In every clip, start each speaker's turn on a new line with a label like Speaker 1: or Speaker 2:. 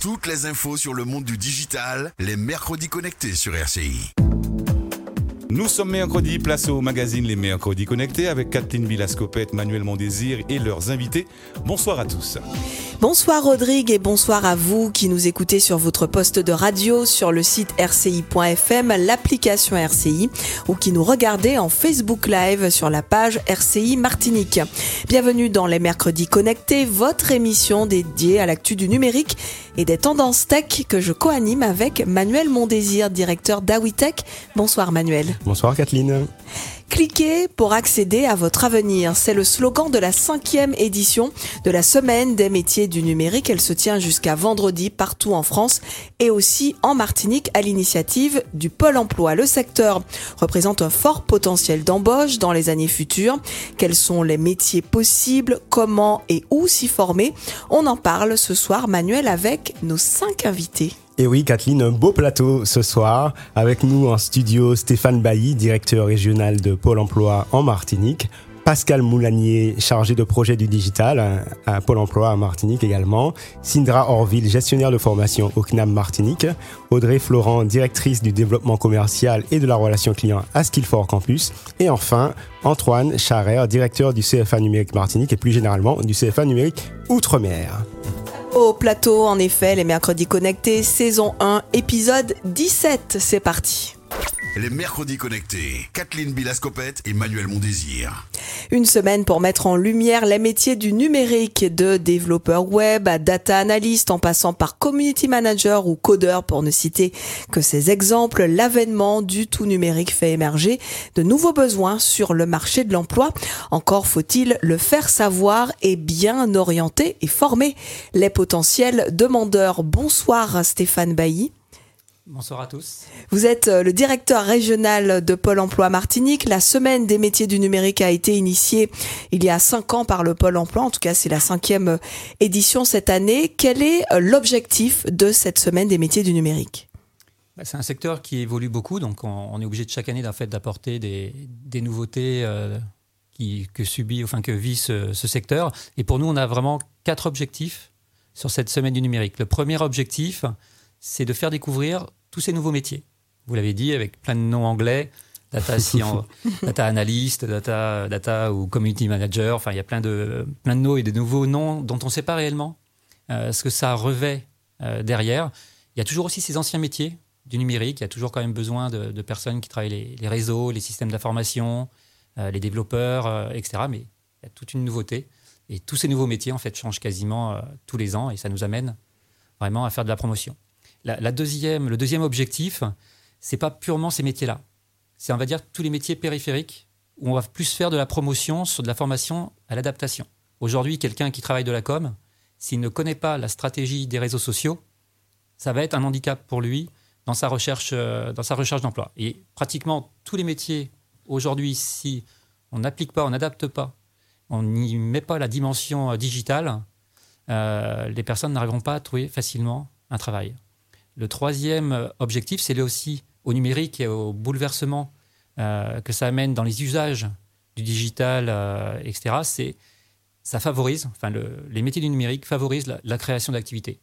Speaker 1: Toutes les infos sur le monde du digital, les mercredis connectés sur RCI.
Speaker 2: Nous sommes mercredi, place au magazine Les Mercredis Connectés avec Kathleen Villascopette, Manuel Mondésir et leurs invités. Bonsoir à tous.
Speaker 3: Bonsoir Rodrigue et bonsoir à vous qui nous écoutez sur votre poste de radio, sur le site rci.fm, l'application RCI ou qui nous regardez en Facebook Live sur la page RCI Martinique. Bienvenue dans Les Mercredis Connectés, votre émission dédiée à l'actu du numérique et des tendances tech que je co-anime avec Manuel Mondésir, directeur d'Awitech. Bonsoir Manuel.
Speaker 4: Bonsoir Kathleen.
Speaker 3: Cliquez pour accéder à votre avenir. C'est le slogan de la cinquième édition de la semaine des métiers du numérique. Elle se tient jusqu'à vendredi partout en France et aussi en Martinique à l'initiative du Pôle emploi. Le secteur représente un fort potentiel d'embauche dans les années futures. Quels sont les métiers possibles, comment et où s'y former? On en parle ce soir, Manuel, avec nos cinq invités.
Speaker 4: Et oui, Kathleen, un beau plateau ce soir. Avec nous en studio, Stéphane Bailly, directeur régional de Pôle emploi en Martinique. Pascal Moulanier, chargé de projet du digital à Pôle emploi à Martinique également. Sindra Orville, gestionnaire de formation au CNAM Martinique. Audrey Florent, directrice du développement commercial et de la relation client à Skillfor Campus. Et enfin, Antoine Charrer, directeur du CFA numérique Martinique et plus généralement du CFA numérique Outre-mer.
Speaker 3: Au plateau, en effet, les mercredis connectés, saison 1, épisode 17. C'est parti.
Speaker 1: Les mercredis connectés, Kathleen Bilascopette et Manuel Mondésir.
Speaker 3: Une semaine pour mettre en lumière les métiers du numérique, de développeur web à data analyst en passant par community manager ou codeur pour ne citer que ces exemples. L'avènement du tout numérique fait émerger de nouveaux besoins sur le marché de l'emploi. Encore faut-il le faire savoir et bien orienter et former les potentiels demandeurs. Bonsoir Stéphane Bailly.
Speaker 5: Bonsoir à tous.
Speaker 3: Vous êtes euh, le directeur régional de Pôle emploi Martinique. La semaine des métiers du numérique a été initiée il y a cinq ans par le Pôle emploi. En tout cas, c'est la cinquième euh, édition cette année. Quel est euh, l'objectif de cette semaine des métiers du numérique?
Speaker 5: Bah, C'est un secteur qui évolue beaucoup, donc on est obligé de chaque année fait, d'apporter des, nouveautés qui, que subit, enfin que vit ce, ce secteur. Et pour nous, on a vraiment quatre objectifs sur cette semaine du numérique. Le premier objectif, c'est de faire découvrir tous ces nouveaux métiers. Vous l'avez dit, avec plein de noms anglais, data, science, data analyst, data, data ou community manager. Enfin, il y a plein de, plein de noms et de nouveaux noms dont on ne sait pas réellement euh, ce que ça revêt euh, derrière. Il y a toujours aussi ces anciens métiers du numérique. Il y a toujours quand même besoin de, personnes qui travaillent les, réseaux, les systèmes d'information, euh, les développeurs, etc. Mais il y a toute une nouveauté. Et tous ces nouveaux métiers, en fait, changent quasiment tous les ans et ça nous amène vraiment à faire de la promotion. La, deuxième, le deuxième objectif, c'est pas purement ces métiers-là. C'est, on va dire, tous les métiers périphériques où on va plus faire de la promotion sur de la formation à l'adaptation. Aujourd'hui, quelqu'un qui travaille de la com, s'il ne connaît pas la stratégie des réseaux sociaux, ça va être un handicap pour lui dans sa recherche, euh, dans sa recherche d'emploi. Et pratiquement tous les métiers aujourd'hui, si on n'applique pas, on n'adapte pas, on n'y met pas la dimension euh, digitale, euh, les personnes n'arriveront pas à trouver facilement un travail. Le troisième objectif, c'est aussi au numérique et au bouleversement euh, que ça amène dans les usages du digital, euh, etc. C'est ça favorise, enfin les métiers du numérique favorisent la, création d'activités.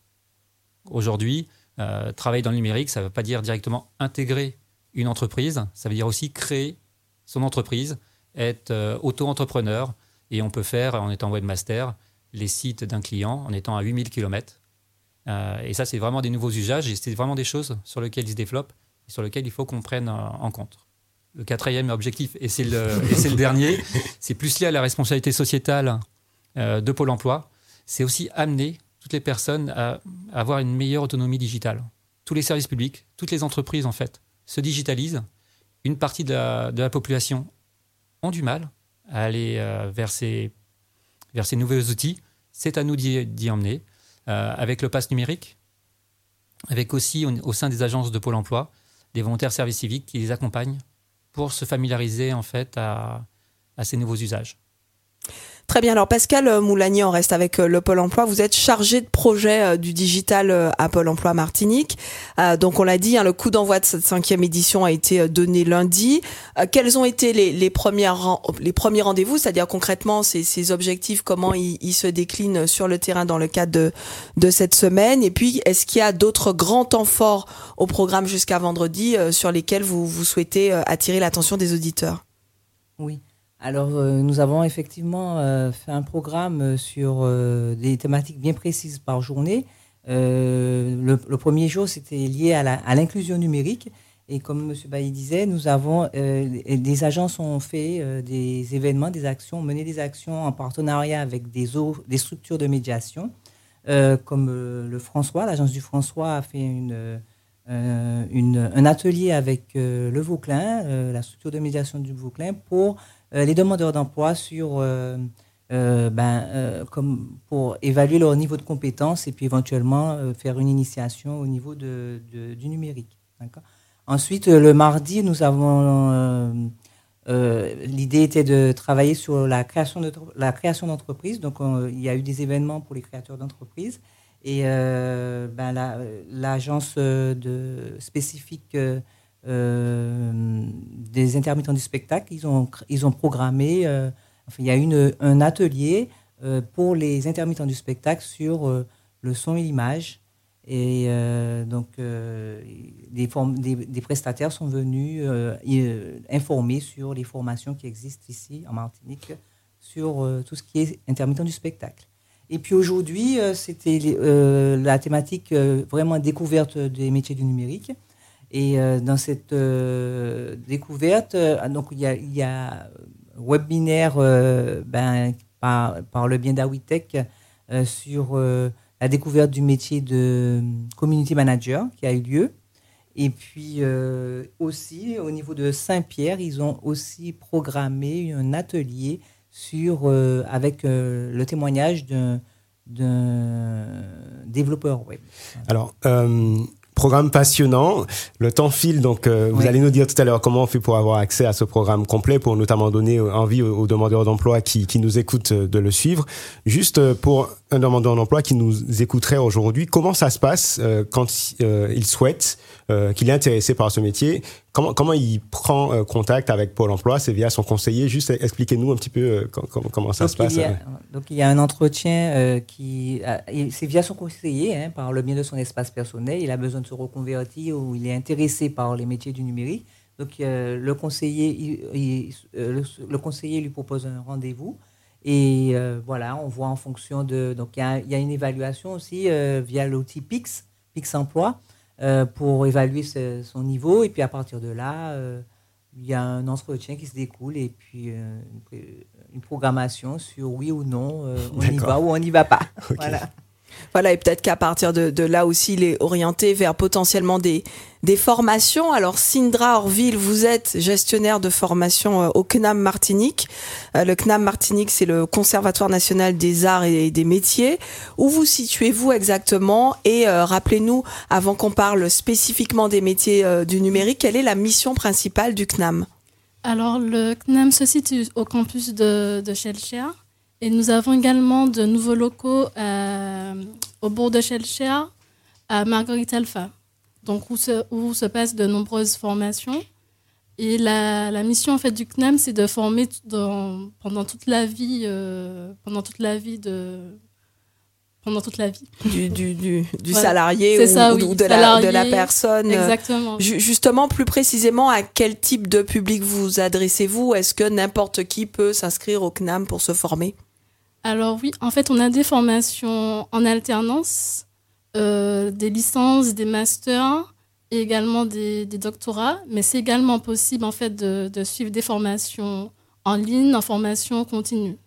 Speaker 5: Aujourd'hui, euh, travailler dans le numérique, ça ne veut pas dire directement intégrer une entreprise, ça veut dire aussi créer son entreprise, être auto-entrepreneur, et on peut faire, en étant webmaster, les sites d'un client en étant à 8000 km euh, et ça, c'est vraiment des nouveaux usages et c'est vraiment des choses sur lesquelles ils se développent et sur lesquelles il faut qu'on prenne en compte. Le quatrième objectif, et c'est le, le dernier, c'est plus lié à la responsabilité sociétale euh, de Pôle emploi, c'est aussi amener toutes les personnes à, avoir une meilleure autonomie digitale. Tous les services publics, toutes les entreprises, en fait, se digitalisent. Une partie de la, population ont du mal à aller euh, vers, ces, vers ces nouveaux outils. C'est à nous d'y emmener. Euh, avec le pass numérique, avec aussi au, sein des agences de Pôle emploi des volontaires services civiques qui les accompagnent pour se familiariser en fait à, ces nouveaux usages.
Speaker 3: Très bien. Alors Pascal Moulanier, on reste avec le Pôle Emploi. Vous êtes chargé de projet du digital à Pôle Emploi Martinique. donc on l'a dit, hein, le coup d'envoi de cette cinquième édition a été donné lundi. quels ont été les, les, premiers rendez-vous, c'est-à-dire concrètement ces, objectifs, comment ils, se déclinent sur le terrain dans le cadre de, de cette semaine? Et puis, est-ce qu'il y a d'autres grands temps forts au programme jusqu'à vendredi sur lesquels vous, vous souhaitez attirer l'attention des auditeurs?
Speaker 6: Oui. Alors, euh, nous avons effectivement euh, fait un programme euh, sur des thématiques bien précises par journée. Le, premier jour, c'était lié à l'inclusion numérique. Et comme M. Bailly disait, nous avons, des agences ont fait des événements, des actions, mené des actions en partenariat avec des, des structures de médiation, comme le François, l'agence du François a fait une, un atelier avec le Vauclin, la structure de médiation du Vauclin, pour les demandeurs d'emploi sur euh, euh, ben, comme pour évaluer leur niveau de compétence et puis éventuellement faire une initiation au niveau de, du numérique. Ensuite, le mardi, nous avons l'idée était de travailler sur la création de d'entreprises. Donc, il y a eu des événements pour les créateurs d'entreprises et ben, l'agence de spécifique euh, des intermittents du spectacle. Ils ont, ils ont programmé, euh, il y a une, un atelier euh, pour les intermittents du spectacle sur le son et l'image. Et donc, des, des, des, prestataires sont venus informer sur les formations qui existent ici en Martinique sur tout ce qui est intermittent du spectacle. Et puis aujourd'hui, c'était la thématique vraiment découverte des métiers du numérique. Et euh, dans cette euh, découverte, euh, donc il y a, a webinaire ben, par, par, le bien d'Awitech sur la découverte du métier de community manager qui a eu lieu. Et puis aussi, au niveau de Saint-Pierre, ils ont aussi programmé un atelier sur, avec le témoignage d'un développeur web.
Speaker 4: Alors, Programme passionnant. Le temps file, donc euh, vous allez nous dire tout à l'heure comment on fait pour avoir accès à ce programme complet, pour notamment donner envie aux, demandeurs d'emploi qui, qui, nous écoutent de le suivre. Juste euh, pour un demandeur d'emploi qui nous écouterait aujourd'hui, comment ça se passe euh, quand il souhaite, qu'il est intéressé par ce métier? Comment, comment il prend contact avec Pôle Emploi? C'est via son conseiller. Juste expliquez-nous un petit peu comment, comment ça se passe.
Speaker 6: donc il y a un entretien qui, c'est via son conseiller, hein, par le bien de son espace personnel. Il a besoin de se reconvertir ou il est intéressé par les métiers du numérique. Donc euh, le, conseiller, euh, le, conseiller lui propose un rendez-vous. Et euh, voilà, on voit en fonction de... Donc il y, a, une évaluation aussi via l'outil PIX, PIX Emploi, pour évaluer son niveau. Et puis à partir de là, il y a un entretien qui se découle et puis une, programmation sur oui ou non, on y va ou on n'y va pas. Voilà.
Speaker 3: Voilà, et peut-être qu'à partir de, là aussi, il est orienté vers potentiellement des, formations. Alors, Sindra Orville, vous êtes gestionnaire de formation euh, au CNAM Martinique. Euh, le CNAM Martinique, c'est le Conservatoire national des arts et des métiers. Où vous situez-vous exactement? Et euh, rappelez-nous, avant qu'on parle spécifiquement des métiers du numérique, quelle est la mission principale du CNAM?
Speaker 7: Alors, le CNAM se situe au campus de, de et nous avons également de nouveaux locaux euh, au bord de Chelchia, à Marguerite Alpha, donc où se, où se passent de nombreuses formations. Et la, la mission en fait du CNAM, c'est de former dans, pendant toute la vie, euh, pendant toute la vie de pendant toute la vie
Speaker 3: du, du, du, du salarié ou, ça, ou, de, la, de la personne.
Speaker 7: Exactement.
Speaker 3: justement, plus précisément, à quel type de public vous adressez-vous? Est-ce que n'importe qui peut s'inscrire au CNAM pour se former?
Speaker 7: Alors oui, en fait, on a des formations en alternance, euh, des licences, des masters et également des, doctorats, mais c'est également possible en fait de, suivre des formations en ligne, en formation continue.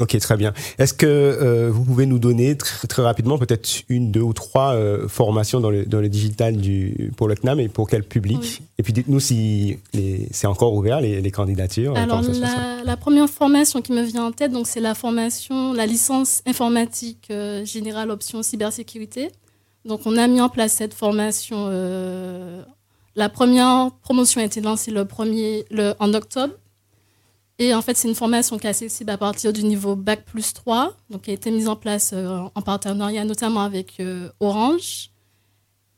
Speaker 4: Ok, très bien. Est-ce que euh, vous pouvez nous donner très, rapidement peut-être une, deux ou trois euh, formations dans le, dans le digital du, pour le CNAM et pour quel public Et puis dites-nous si c'est encore ouvert les, les candidatures.
Speaker 7: Alors la, la, première formation qui me vient en tête, donc c'est la formation, la licence informatique euh, générale option cybersécurité. Donc on a mis en place cette formation. la première promotion a été lancée le premier, le, en octobre Et en fait, c'est une formation qui est accessible à partir du niveau Bac plus 3, donc qui a été mise en place euh, en partenariat notamment avec euh, Orange.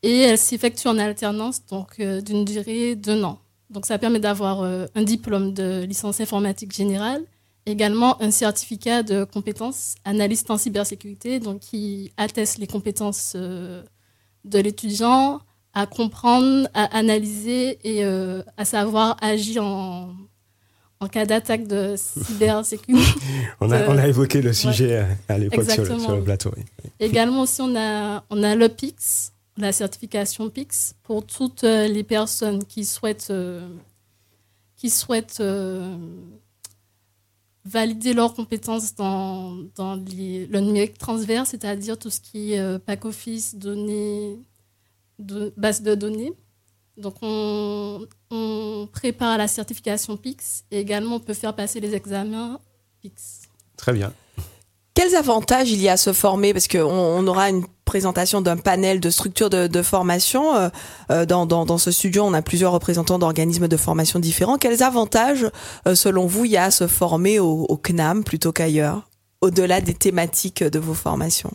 Speaker 7: Et elle s'effectue en alternance, donc euh, d'une durée d'un an. Donc ça permet d'avoir un diplôme de licence informatique générale, également un certificat de compétences analyste en cybersécurité, donc qui atteste les compétences de l'étudiant à comprendre, à analyser et à savoir agir en en cas d'attaque de cybersécurité.
Speaker 4: on, a, on a évoqué le sujet à l'époque sur, le plateau.
Speaker 7: Également aussi, on a, on a le PIX, la certification PIX, pour toutes euh, les personnes qui souhaitent, euh, qui souhaitent euh, valider leurs compétences dans, dans le numérique transverse, c'est-à-dire tout ce qui est pack office, données, de, base de données. Donc, on, prépare la certification PIX et également on peut faire passer les examens PIX.
Speaker 4: Très bien.
Speaker 3: Quels avantages il y a à se former? Parce qu'on on aura une présentation d'un panel de structures de, formation. Euh, euh, dans, dans, ce studio, on a plusieurs représentants d'organismes de formation différents. Quels avantages, euh, selon vous, il y a à se former au CNAM plutôt qu'ailleurs, au-delà des thématiques de vos formations?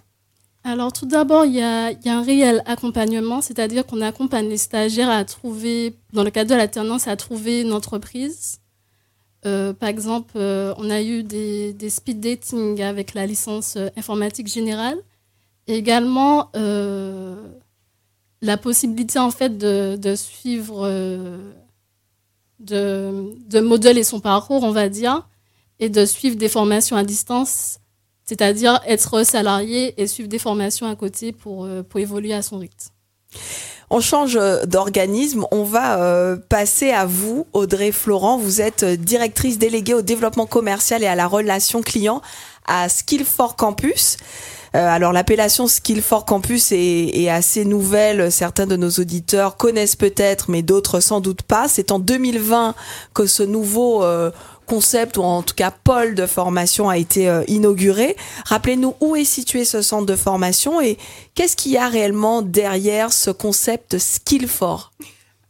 Speaker 7: Alors tout d'abord, il y a, un réel accompagnement, c'est-à-dire qu'on accompagne les stagiaires à trouver, dans le cadre de l'alternance, à trouver une entreprise. Euh, par exemple, euh, on a eu des, speed dating avec la licence euh, informatique générale. Et également, la possibilité en fait de, suivre, de, de modeler son parcours, on va dire, et de suivre des formations à distance c'est-à-dire être salarié et suivre des formations à côté pour, euh, pour évoluer à son rythme.
Speaker 3: On change euh, d'organisme. On va euh, passer à vous, Audrey Florent. Vous êtes directrice déléguée au développement commercial et à la relation client à Skill for Campus. alors l'appellation Skill for Campus est, assez nouvelle. Certains de nos auditeurs connaissent peut-être, mais d'autres sans doute pas. C'est en 2020 que ce nouveau concept ou en tout cas pôle de formation a été euh, inauguré. Rappelez-nous où est situé ce centre de formation et qu'est-ce qu'il y a réellement derrière ce concept Skillfor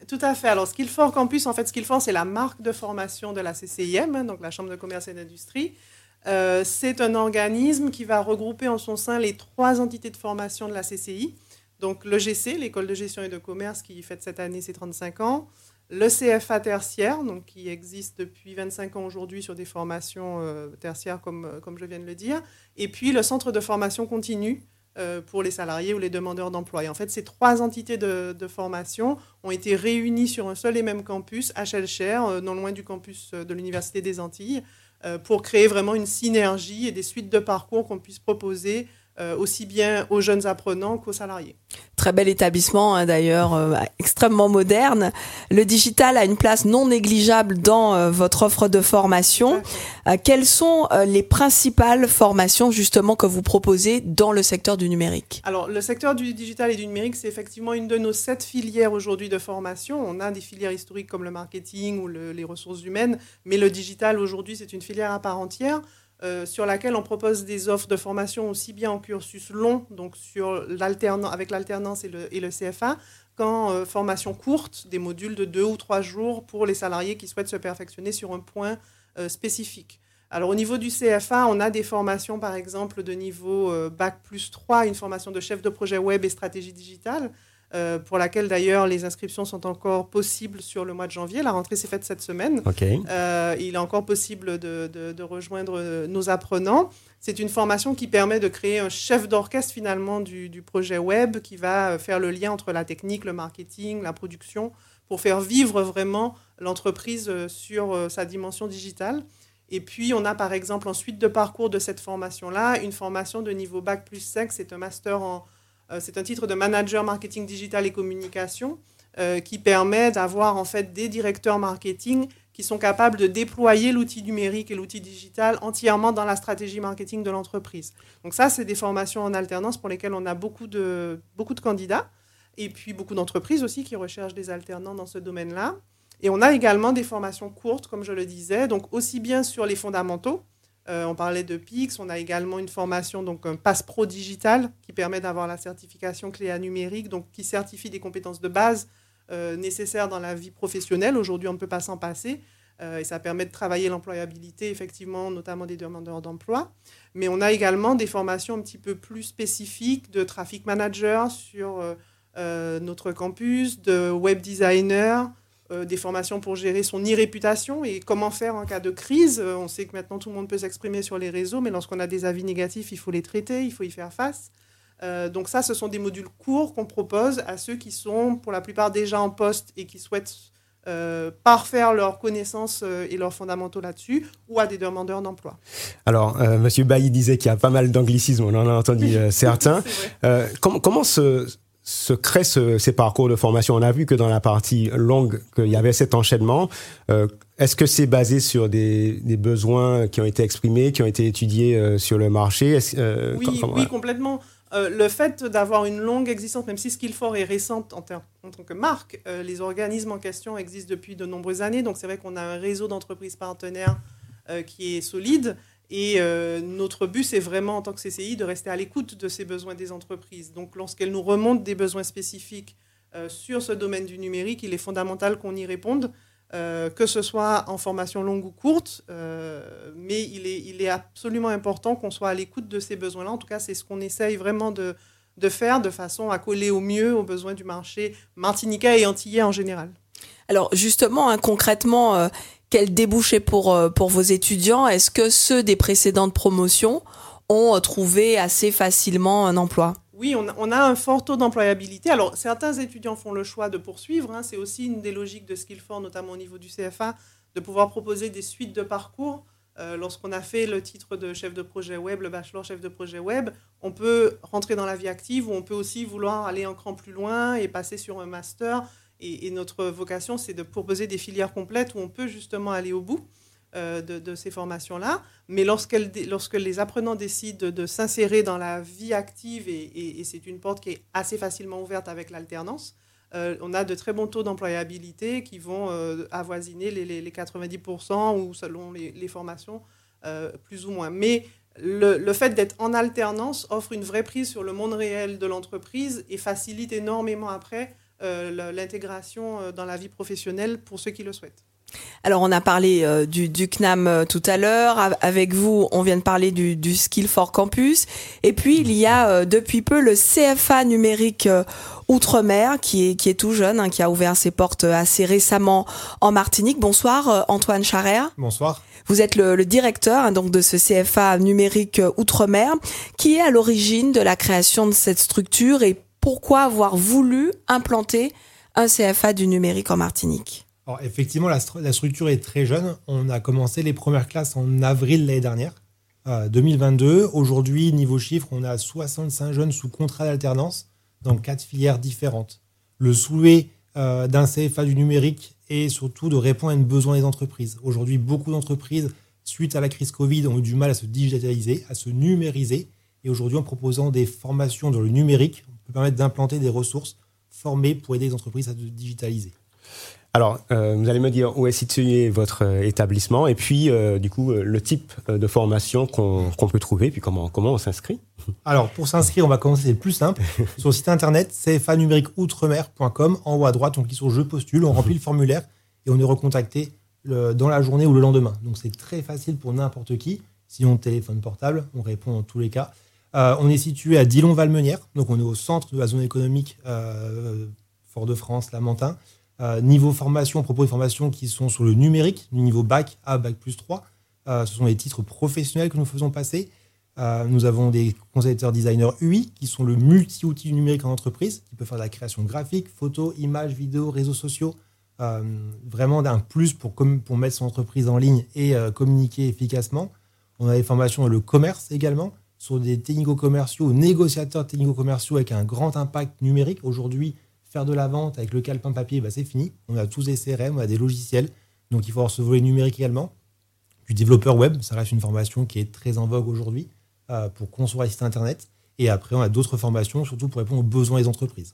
Speaker 8: tout à fait. Alors, Skillfor Campus, en fait, Skillfor, c'est la marque de formation de la CCIM, donc la Chambre de commerce et d'industrie. Euh, c'est un organisme qui va regrouper en son sein les trois entités de formation de la CCI. Donc, le GC, l'École de gestion et de commerce, qui fête cette année ses 35 ans le CFA tertiaire, donc qui existe depuis 25 ans aujourd'hui sur des formations euh, tertiaires, comme, euh, comme je viens de le dire, et puis le centre de formation continue euh, pour les salariés ou les demandeurs d'emploi. en fait, ces trois entités de, formation ont été réunies sur un seul et même campus, à Shellshare, non loin du campus de l'Université des Antilles, pour créer vraiment une synergie et des suites de parcours qu'on puisse proposer euh, aussi bien aux jeunes apprenants qu'aux salariés.
Speaker 3: Très bel établissement hein, d'ailleurs, euh, extrêmement moderne. Le digital a une place non négligeable dans euh, votre offre de formation. quelles sont les principales formations justement que vous proposez dans le secteur du numérique?
Speaker 8: Alors le secteur du digital et du numérique, c'est effectivement une de nos sept filières aujourd'hui de formation. On a des filières historiques comme le marketing ou les ressources humaines, mais le digital aujourd'hui, c'est une filière à part entière. Euh, sur laquelle on propose des offres de formation aussi bien en cursus long, donc sur avec l'alternance et le, CFA, qu'en euh, formation courte, des modules de deux ou trois jours pour les salariés qui souhaitent se perfectionner sur un point euh, spécifique. Alors au niveau du CFA, on a des formations par exemple de niveau Bac plus 3, une formation de chef de projet web et stratégie digitale, euh, pour laquelle d'ailleurs les inscriptions sont encore possibles sur le mois de janvier. La rentrée s'est faite cette semaine. Euh, il est encore possible de, rejoindre nos apprenants. C'est une formation qui permet de créer un chef d'orchestre finalement du, du, projet web qui va faire le lien entre la technique, le marketing, la production, pour faire vivre vraiment l'entreprise euh, sur sa dimension digitale. Et puis, on a par exemple en suite de parcours de cette formation-là, une formation de niveau Bac plus 5, c'est un master en euh, c'est un titre de manager marketing digital et communication euh, qui permet d'avoir en fait des directeurs marketing qui sont capables de déployer l'outil numérique et l'outil digital entièrement dans la stratégie marketing de l'entreprise. Donc ça, c'est des formations en alternance pour lesquelles on a beaucoup de, beaucoup de candidats et puis beaucoup d'entreprises aussi qui recherchent des alternants dans ce domaine-là. Et on a également des formations courtes, comme je le disais, donc aussi bien sur les fondamentaux, euh, on parlait de PIX, on a également une formation, donc un passe pro digital qui permet d'avoir la certification clé à numérique, donc qui certifie des compétences de base euh, nécessaires dans la vie professionnelle. Aujourd'hui, on ne peut pas s'en passer. et ça permet de travailler l'employabilité, effectivement, notamment des demandeurs d'emploi. Mais on a également des formations un petit peu plus spécifiques de traffic manager sur notre campus, de web designer, euh, des formations pour gérer son e-réputation et comment faire en cas de crise. Euh, on sait que maintenant tout le monde peut s'exprimer sur les réseaux, mais lorsqu'on a des avis négatifs, il faut les traiter, il faut y faire face. Euh, donc ça, ce sont des modules courts qu'on propose à ceux qui sont pour la plupart déjà en poste et qui souhaitent parfaire leurs connaissances et leurs fondamentaux là-dessus, ou à des demandeurs d'emploi.
Speaker 4: Alors, M. Monsieur Bailly disait qu'il y a pas mal d'anglicismes, on en a entendu certains. comment, comment se, se créent ces parcours de formation On a vu que dans la partie longue, qu'il y avait cet enchaînement. Euh, est-ce que c'est basé sur des, besoins qui ont été exprimés, qui ont été étudiés euh, sur le marché?
Speaker 8: Euh, Oui, complètement. le fait d'avoir une longue existence, même si Skillfor est récente en, en tant que marque, les organismes en question existent depuis de nombreuses années. Donc c'est vrai qu'on a un réseau d'entreprises partenaires qui est solide. Et euh, notre but, c'est vraiment, en tant que CCI, de rester à l'écoute de ces besoins des entreprises. Donc, lorsqu'elles nous remontent des besoins spécifiques euh, sur ce domaine du numérique, il est fondamental qu'on y réponde, euh, que ce soit en formation longue ou courte. mais il est, il est absolument important qu'on soit à l'écoute de ces besoins-là. En tout cas, c'est ce qu'on essaye vraiment de, de faire de façon à coller au mieux aux besoins du marché martiniquais et antillais en général.
Speaker 3: Alors justement, hein, concrètement, quel débouché pour, euh, pour vos étudiants Est-ce que ceux des précédentes promotions ont euh, trouvé assez facilement un emploi?
Speaker 8: Oui, on, a un fort taux d'employabilité. Alors, certains étudiants font le choix de poursuivre. Hein. C'est aussi une des logiques de Skillfor, notamment au niveau du CFA, de pouvoir proposer des suites de parcours. Euh, lorsqu'on a fait le titre de chef de projet web, le bachelor chef de projet web, on peut rentrer dans la vie active ou on peut aussi vouloir aller un cran plus loin et passer sur un master. Et, notre vocation, c'est de proposer des filières complètes où on peut justement aller au bout euh, de, ces formations-là. Mais lorsque les apprenants décident de, s'insérer dans la vie active, et, c'est une porte qui est assez facilement ouverte avec l'alternance, euh, on a de très bons taux d'employabilité qui vont euh, avoisiner les, 90% ou selon les, formations, plus ou moins. Mais le, fait d'être en alternance offre une vraie prise sur le monde réel de l'entreprise et facilite énormément après l'intégration euh, dans la vie professionnelle pour ceux qui le souhaitent.
Speaker 3: Alors on a parlé euh, du, du, CNAM tout à l'heure. Avec vous, on vient de parler du, du Skill for Campus. Et puis il y a depuis peu le CFA numérique Outre-mer qui est, qui est tout jeune, hein, qui a ouvert ses portes assez récemment en Martinique. Bonsoir Antoine Charrère.
Speaker 9: Bonsoir.
Speaker 3: Vous êtes le, le directeur hein, donc de ce CFA numérique Outre-mer qui est à l'origine de la création de cette structure et pourquoi avoir voulu implanter un CFA du numérique en Martinique
Speaker 9: Effectivement, la, structure est très jeune. On a commencé les premières classes en avril l'année dernière, 2022. Euh, Aujourd'hui, niveau chiffre, on a 65 jeunes sous contrat d'alternance dans quatre filières différentes. Le souhait euh, d'un CFA du numérique est surtout de répondre à un besoin des entreprises. Aujourd'hui, beaucoup d'entreprises, suite à la crise Covid, ont eu du mal à se digitaliser, à se numériser. Et aujourd'hui, en proposant des formations dans le numérique, permettre d'implanter des ressources formées pour aider les entreprises à se digitaliser.
Speaker 4: Alors, euh, vous allez me dire où est situé votre euh, établissement et puis, euh, du coup, le type de formation qu'on peut trouver, puis comment, comment on s'inscrit
Speaker 9: Alors, pour s'inscrire, on va commencer, c'est le plus simple. sur le site internet cfanumériqueoutremer.com, en haut à droite, on clique sur Je postule, on remplit le formulaire et on est recontacté dans la journée ou le lendemain. Donc, c'est très facile pour n'importe qui. Si on téléphone portable, on répond dans tous les cas. Euh, on est situé à Dillon-Valmenière, donc on est au centre de la zone économique euh, Fort-de-France, Lamentin. Euh, niveau formation, on propose des formations qui sont sur le numérique, du niveau bac à bac plus 3. ce sont des titres professionnels que nous faisons passer. nous avons des concepteurs designers UI qui sont le multi-outil numérique en entreprise, qui peuvent faire de la création graphique, photos, images, vidéos, réseaux sociaux. vraiment d'un plus pour, pour mettre son entreprise en ligne et communiquer efficacement. On a des formations dans le commerce également sur des technico-commerciaux, négociateurs technico-commerciaux avec un grand impact numérique. Aujourd'hui, faire de la vente avec le calepin papier, bah, c'est fini. On a tous des CRM, on a des logiciels. Donc il faut avoir ce volet numérique également. Du développeur web, ça reste une formation qui est très en vogue aujourd'hui euh, pour construire un site internet. Et après, on a d'autres formations, surtout pour répondre aux besoins des entreprises.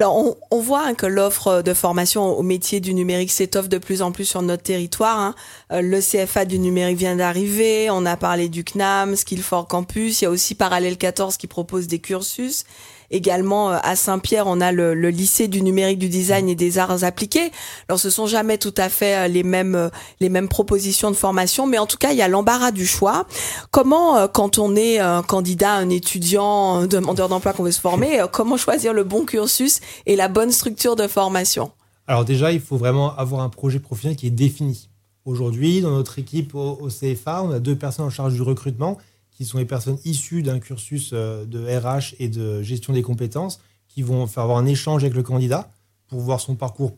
Speaker 3: Alors, on, voit hein, que l'offre de formation au métier du numérique s'étoffe de plus en plus sur notre territoire. Hein. Euh, le CFA du numérique vient d'arriver. On a parlé du CNAM, Skill for Campus. Il y a aussi Parallèle 14 qui propose des cursus. Également à Saint-Pierre, on a le, lycée du numérique, du design et des arts appliqués. Alors ce sont jamais tout à fait les mêmes les mêmes propositions de formation, mais en tout cas il y a l'embarras du choix. Comment, quand on est un candidat, un étudiant, un demandeur d'emploi qu'on veut se former, comment choisir le bon cursus et la bonne structure de formation?
Speaker 9: Alors déjà, il faut vraiment avoir un projet professionnel qui est défini. Aujourd'hui, dans notre équipe au, CFA, on a deux personnes en charge du recrutement qui sont les personnes issues d'un cursus euh, de RH et de gestion des compétences qui vont faire avoir un échange avec le candidat pour voir son parcours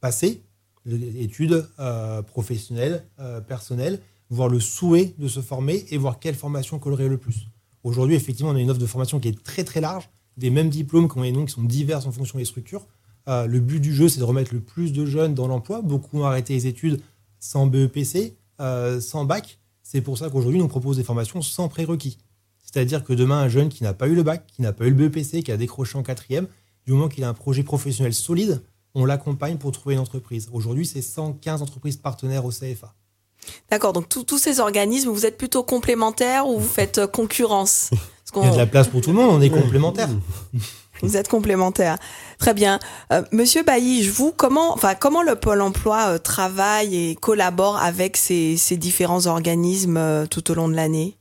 Speaker 9: passé, études euh, professionnelles, euh, personnelles, voir le souhait de se former et voir quelle formation collerait le plus. Aujourd'hui, effectivement, on a une offre de formation qui est très très large, des mêmes diplômes qui sont divers en fonction des structures. le but du jeu, c'est de remettre le plus de jeunes dans l'emploi. Beaucoup ont arrêté les études sans BEPC, euh, sans bac. C'est pour ça qu'aujourd'hui, on propose des formations sans prérequis. C'est-à-dire que demain, un jeune qui n'a pas eu le bac, qui n'a pas eu le BEPC, qui a décroché en quatrième, du moment qu'il a un projet professionnel solide, on l'accompagne pour trouver une entreprise. Aujourd'hui, c'est 115 entreprises partenaires au CFA.
Speaker 3: D'accord, donc tous ces organismes, vous êtes plutôt complémentaires ou vous faites euh, concurrence?
Speaker 9: Il y a de la place pour tout le monde, on est complémentaires.
Speaker 3: Vous êtes complémentaires. Très bien. Euh, Monsieur Bailly, vous, comment, enfin, comment le Pôle emploi euh, travaille et collabore avec ces, différents organismes euh, tout au long de l'année?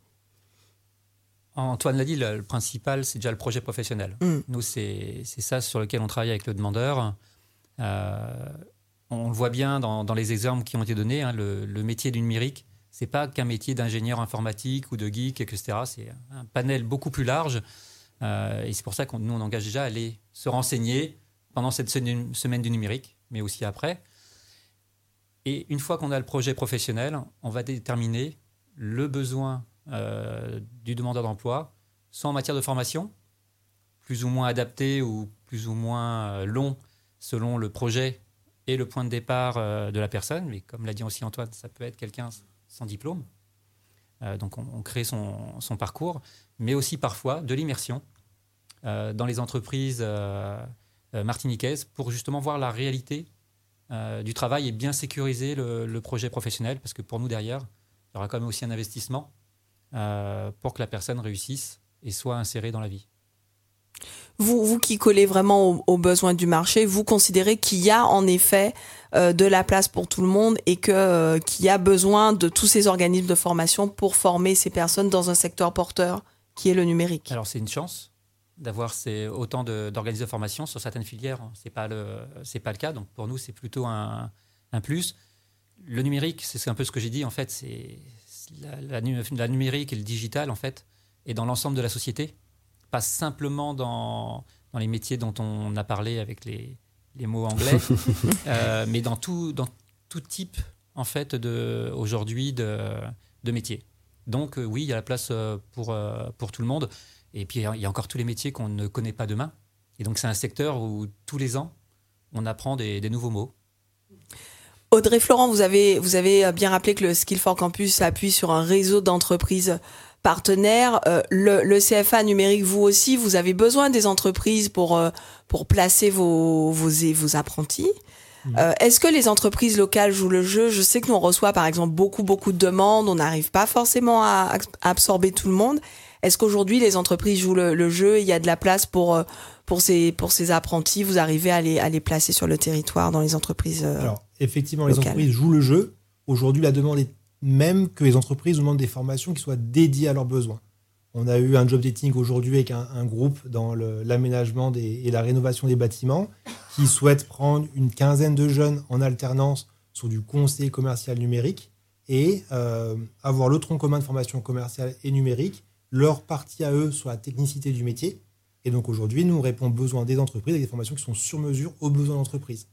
Speaker 5: Antoine l'a dit, le, principal, c'est déjà le projet professionnel. Mm. Nous, c'est ça sur lequel on travaille avec le demandeur. on le voit bien dans, les exemples qui ont été donnés. Hein, le, le, métier du numérique, c'est pas qu'un métier d'ingénieur informatique ou de geek, etc. C'est un panel beaucoup plus large. Euh, et c'est pour ça qu'on nous on engage déjà à aller se renseigner pendant cette semaine du numérique, mais aussi après. Et une fois qu'on a le projet professionnel, on va déterminer le besoin euh, du demandeur d'emploi, soit en matière de formation, plus ou moins adapté ou plus ou moins euh, long selon le projet et le point de départ de la personne. Mais comme l'a dit aussi Antoine, ça peut être quelqu'un sans diplôme. Donc on, crée son, parcours mais aussi parfois de l'immersion euh, dans les entreprises euh, euh, martiniquaises pour justement voir la réalité du travail et bien sécuriser le, projet professionnel, parce que pour nous derrière, il y aura quand même aussi un investissement pour que la personne réussisse et soit insérée dans la vie.
Speaker 3: Vous, vous qui collez vraiment aux, besoins du marché, vous considérez qu'il y a en effet de la place pour tout le monde et que qu'il y a besoin de tous ces organismes de formation pour former ces personnes dans un secteur porteur qui est le numérique.
Speaker 5: Alors c'est une chance d'avoir autant d'organismes de, formation sur certaines filières. Ce n'est pas, le, pas le cas. Donc pour nous, c'est plutôt un, un, plus. Le numérique, c'est un peu ce que j'ai dit, en fait, c'est la, la, numérique et le digital, en fait, et dans l'ensemble de la société, pas simplement dans, dans les métiers dont on a parlé avec les, les mots anglais, euh, mais dans tout, dans tout type, en fait, de, aujourd'hui de, de métiers. Donc euh, oui, il y a la place euh, pour, pour tout le monde. Et puis il y a encore tous les métiers qu'on ne connaît pas demain. Et donc c'est un secteur où tous les ans, on apprend des, nouveaux mots.
Speaker 3: Audrey Florent, vous avez, vous avez bien rappelé que le Skill for Campus appuie sur un réseau d'entreprises partenaires. le, CFA numérique, vous aussi, vous avez besoin des entreprises pour, pour placer vos, vos, vos apprentis. Euh, est-ce que les entreprises locales jouent le jeu? Je sais que nous on reçoit par exemple beaucoup beaucoup de demandes, on n'arrive pas forcément à, absorber tout le monde. Est-ce qu'aujourd'hui les entreprises jouent le, jeu? Il y a de la place pour euh, pour ces pour ces apprentis Vous arrivez à les à les placer sur le territoire dans les entreprises euh,
Speaker 9: Alors effectivement, les entreprises jouent le jeu. Aujourd'hui, la demande est même que les entreprises demandent des formations qui soient dédiées à leurs besoins. On a eu un job dating aujourd'hui avec un, groupe dans l'aménagement et la rénovation des bâtiments qui souhaitent prendre une quinzaine de jeunes en alternance sur du conseil commercial numérique et euh, avoir le tronc commun de formation commerciale et numérique, leur partie à eux sur la technicité du métier. Et donc aujourd'hui, nous répondons aux besoins des entreprises avec des formations qui sont sur mesure aux besoins d'entreprise.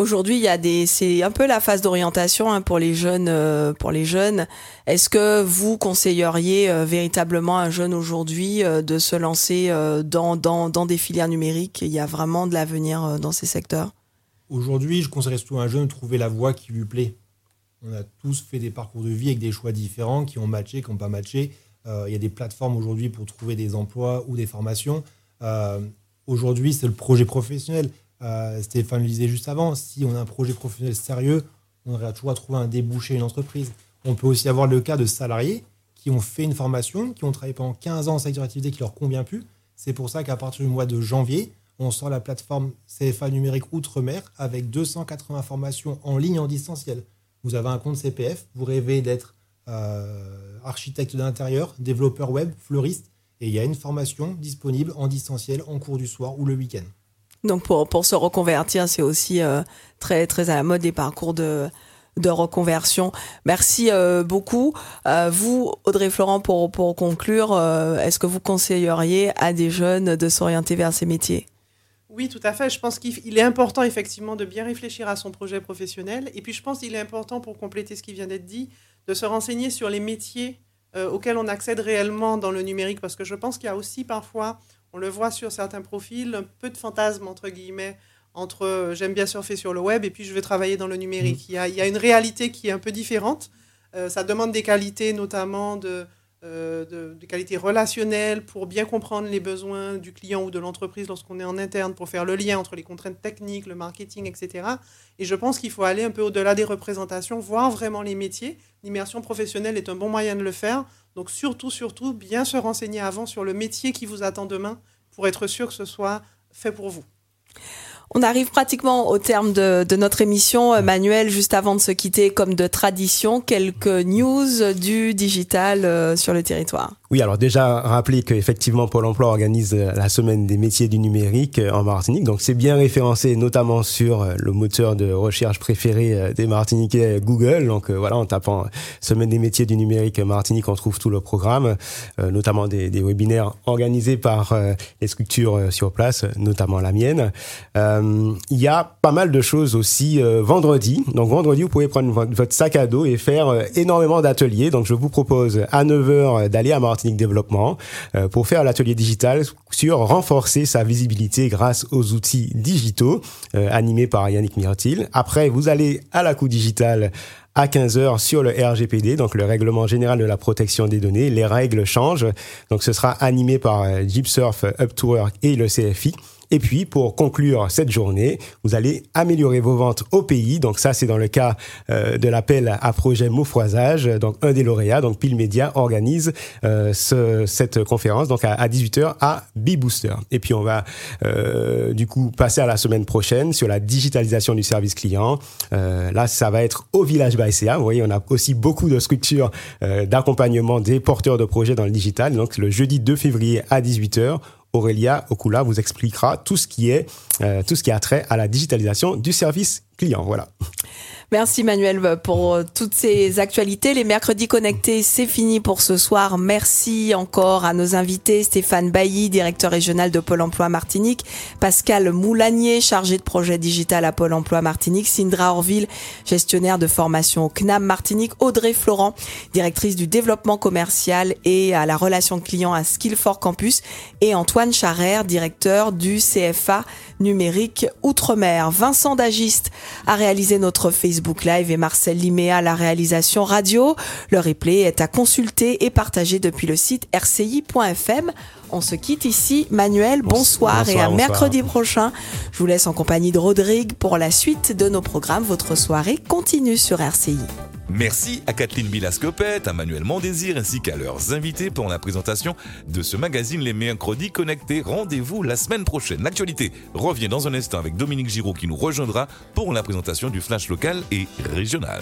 Speaker 3: Aujourd'hui, il y a des, c'est un peu la phase d'orientation hein, pour les jeunes. Euh, pour les jeunes, est-ce que vous conseilleriez euh, véritablement à un jeune aujourd'hui euh, de se lancer dans, dans, dans, des filières numériques? Il y a vraiment de l'avenir dans ces secteurs?
Speaker 9: Aujourd'hui, je conseillerais surtout à un jeune de trouver la voie qui lui plaît. On a tous fait des parcours de vie avec des choix différents, qui ont matché, qui n'ont pas matché. il y a des plateformes aujourd'hui pour trouver des emplois ou des formations. aujourd'hui, c'est le projet professionnel euh, Stéphane le disait juste avant, si on a un projet professionnel sérieux, on aurait toujours à trouver un débouché, une entreprise. On peut aussi avoir le cas de salariés qui ont fait une formation, qui ont travaillé pendant 15 ans en secteur d'activité qui leur convient plus. C'est pour ça qu'à partir du mois de janvier, on sort la plateforme CFA numérique Outre-mer avec 280 formations en ligne en distanciel. Vous avez un compte CPF, vous rêvez d'être euh, architecte d'intérieur, développeur web, fleuriste, et il y a une formation disponible en distanciel en cours du soir ou le week-end.
Speaker 3: Donc pour, se reconvertir, c'est aussi euh, très, très à la mode des parcours de, de reconversion. Merci euh, beaucoup. Euh, vous, Audrey Florent, pour, pour conclure, est-ce que vous conseilleriez à des jeunes de s'orienter vers ces métiers?
Speaker 8: Oui, tout à fait. Je pense qu'il est important effectivement de bien réfléchir à son projet professionnel. Et puis je pense qu'il est important, pour compléter ce qui vient d'être dit, de se renseigner sur les métiers auxquels on accède réellement dans le numérique. Parce que je pense qu'il y a aussi parfois on le voit sur certains profils, un peu de fantasme, entre guillemets, entre euh, j'aime bien surfer sur le web et puis je veux travailler dans le numérique. Mm. Il, y a, une réalité qui est un peu différente. Euh, ça demande des qualités, notamment de, euh, de, qualités relationnelles pour bien comprendre les besoins du client ou de l'entreprise lorsqu'on est en interne, pour faire le lien entre les contraintes techniques, le marketing, etc. Et je pense qu'il faut aller un peu au-delà des représentations, voir vraiment les métiers. L'immersion professionnelle est un bon moyen de le faire. Donc surtout, surtout, bien se renseigner avant sur le métier qui vous attend demain pour être sûr que ce soit fait pour vous.
Speaker 3: On arrive pratiquement au terme de, notre émission. Euh, Manuel, juste avant de se quitter, comme de tradition, quelques news du digital euh, sur le territoire.
Speaker 4: Oui, alors déjà rappeler qu'effectivement Pôle Emploi organise euh, la semaine des métiers du numérique en Martinique. Donc c'est bien référencé notamment sur le moteur de recherche préféré des Martiniquais, Google. Donc voilà, en tapant semaine des métiers du numérique Martinique, on trouve tout le programme, notamment des, webinaires organisés par les structures sur place, notamment la mienne. Euh, il y a pas mal de choses aussi euh, vendredi. Donc vendredi, vous pouvez prendre votre sac à dos et faire euh, énormément d'ateliers. Donc je vous propose à 9h d'aller à Martinique Développement pour faire l'atelier digital sur renforcer sa visibilité grâce aux outils digitaux animés par Yannick Myrtil. Après, vous allez à la coup digital à 15h sur le RGPD, donc le règlement général de la protection des données. Les règles changent. Donc ce sera animé par Jeepsurf, Up2Work et le CFI. Et puis, pour conclure cette journée, vous allez améliorer vos ventes au pays. Donc ça, c'est dans le cas euh, de l'appel à projet Moufroisage. Donc un des lauréats, donc Pile Média, organise euh, ce, cette conférence donc à, 18h à B-Booster. Et puis on va euh, du coup passer à la semaine prochaine sur la digitalisation du service client. là, ça va être au village BACA. Vous voyez, on a aussi beaucoup de structures d'accompagnement des porteurs de projets dans le digital. Donc le jeudi 2 février à 18h Aurélia Okula vous expliquera tout ce qui est, euh, tout ce qui a trait à la digitalisation du service client. Voilà.
Speaker 3: Merci Manuel pour euh, toutes ces actualités. Les mercredis connectés, c'est fini pour ce soir. Merci encore à nos invités Stéphane Bailly, directeur régional de Pôle Emploi Martinique, Pascal Moulanier, chargé de projet digital à Pôle Emploi Martinique, Sindra Orville, gestionnaire de formation au CNAM Martinique, Audrey Florent, directrice du développement commercial et à la relation client à Skill for Campus et Antoine Charrère, directeur du CFA numérique Outre-mer. Vincent Dagiste a réalisé notre Facebook Live et Marcel Liméa la réalisation radio. Le replay est à consulter et partager depuis le site rci.fm. On se quitte ici. Manuel, bonsoir, et à mercredi prochain. Je vous laisse en compagnie de Rodrigue pour la suite de nos programmes. Votre soirée continue sur RCI.
Speaker 2: Merci à Kathleen Bilascopette, à Manuel Mondésir ainsi qu'à leurs invités pour la présentation de ce magazine Les Mercredis Connectés. Rendez-vous la semaine prochaine. L'actualité revient dans un instant avec Dominique Giraud qui nous rejoindra pour la présentation du flash local et régional.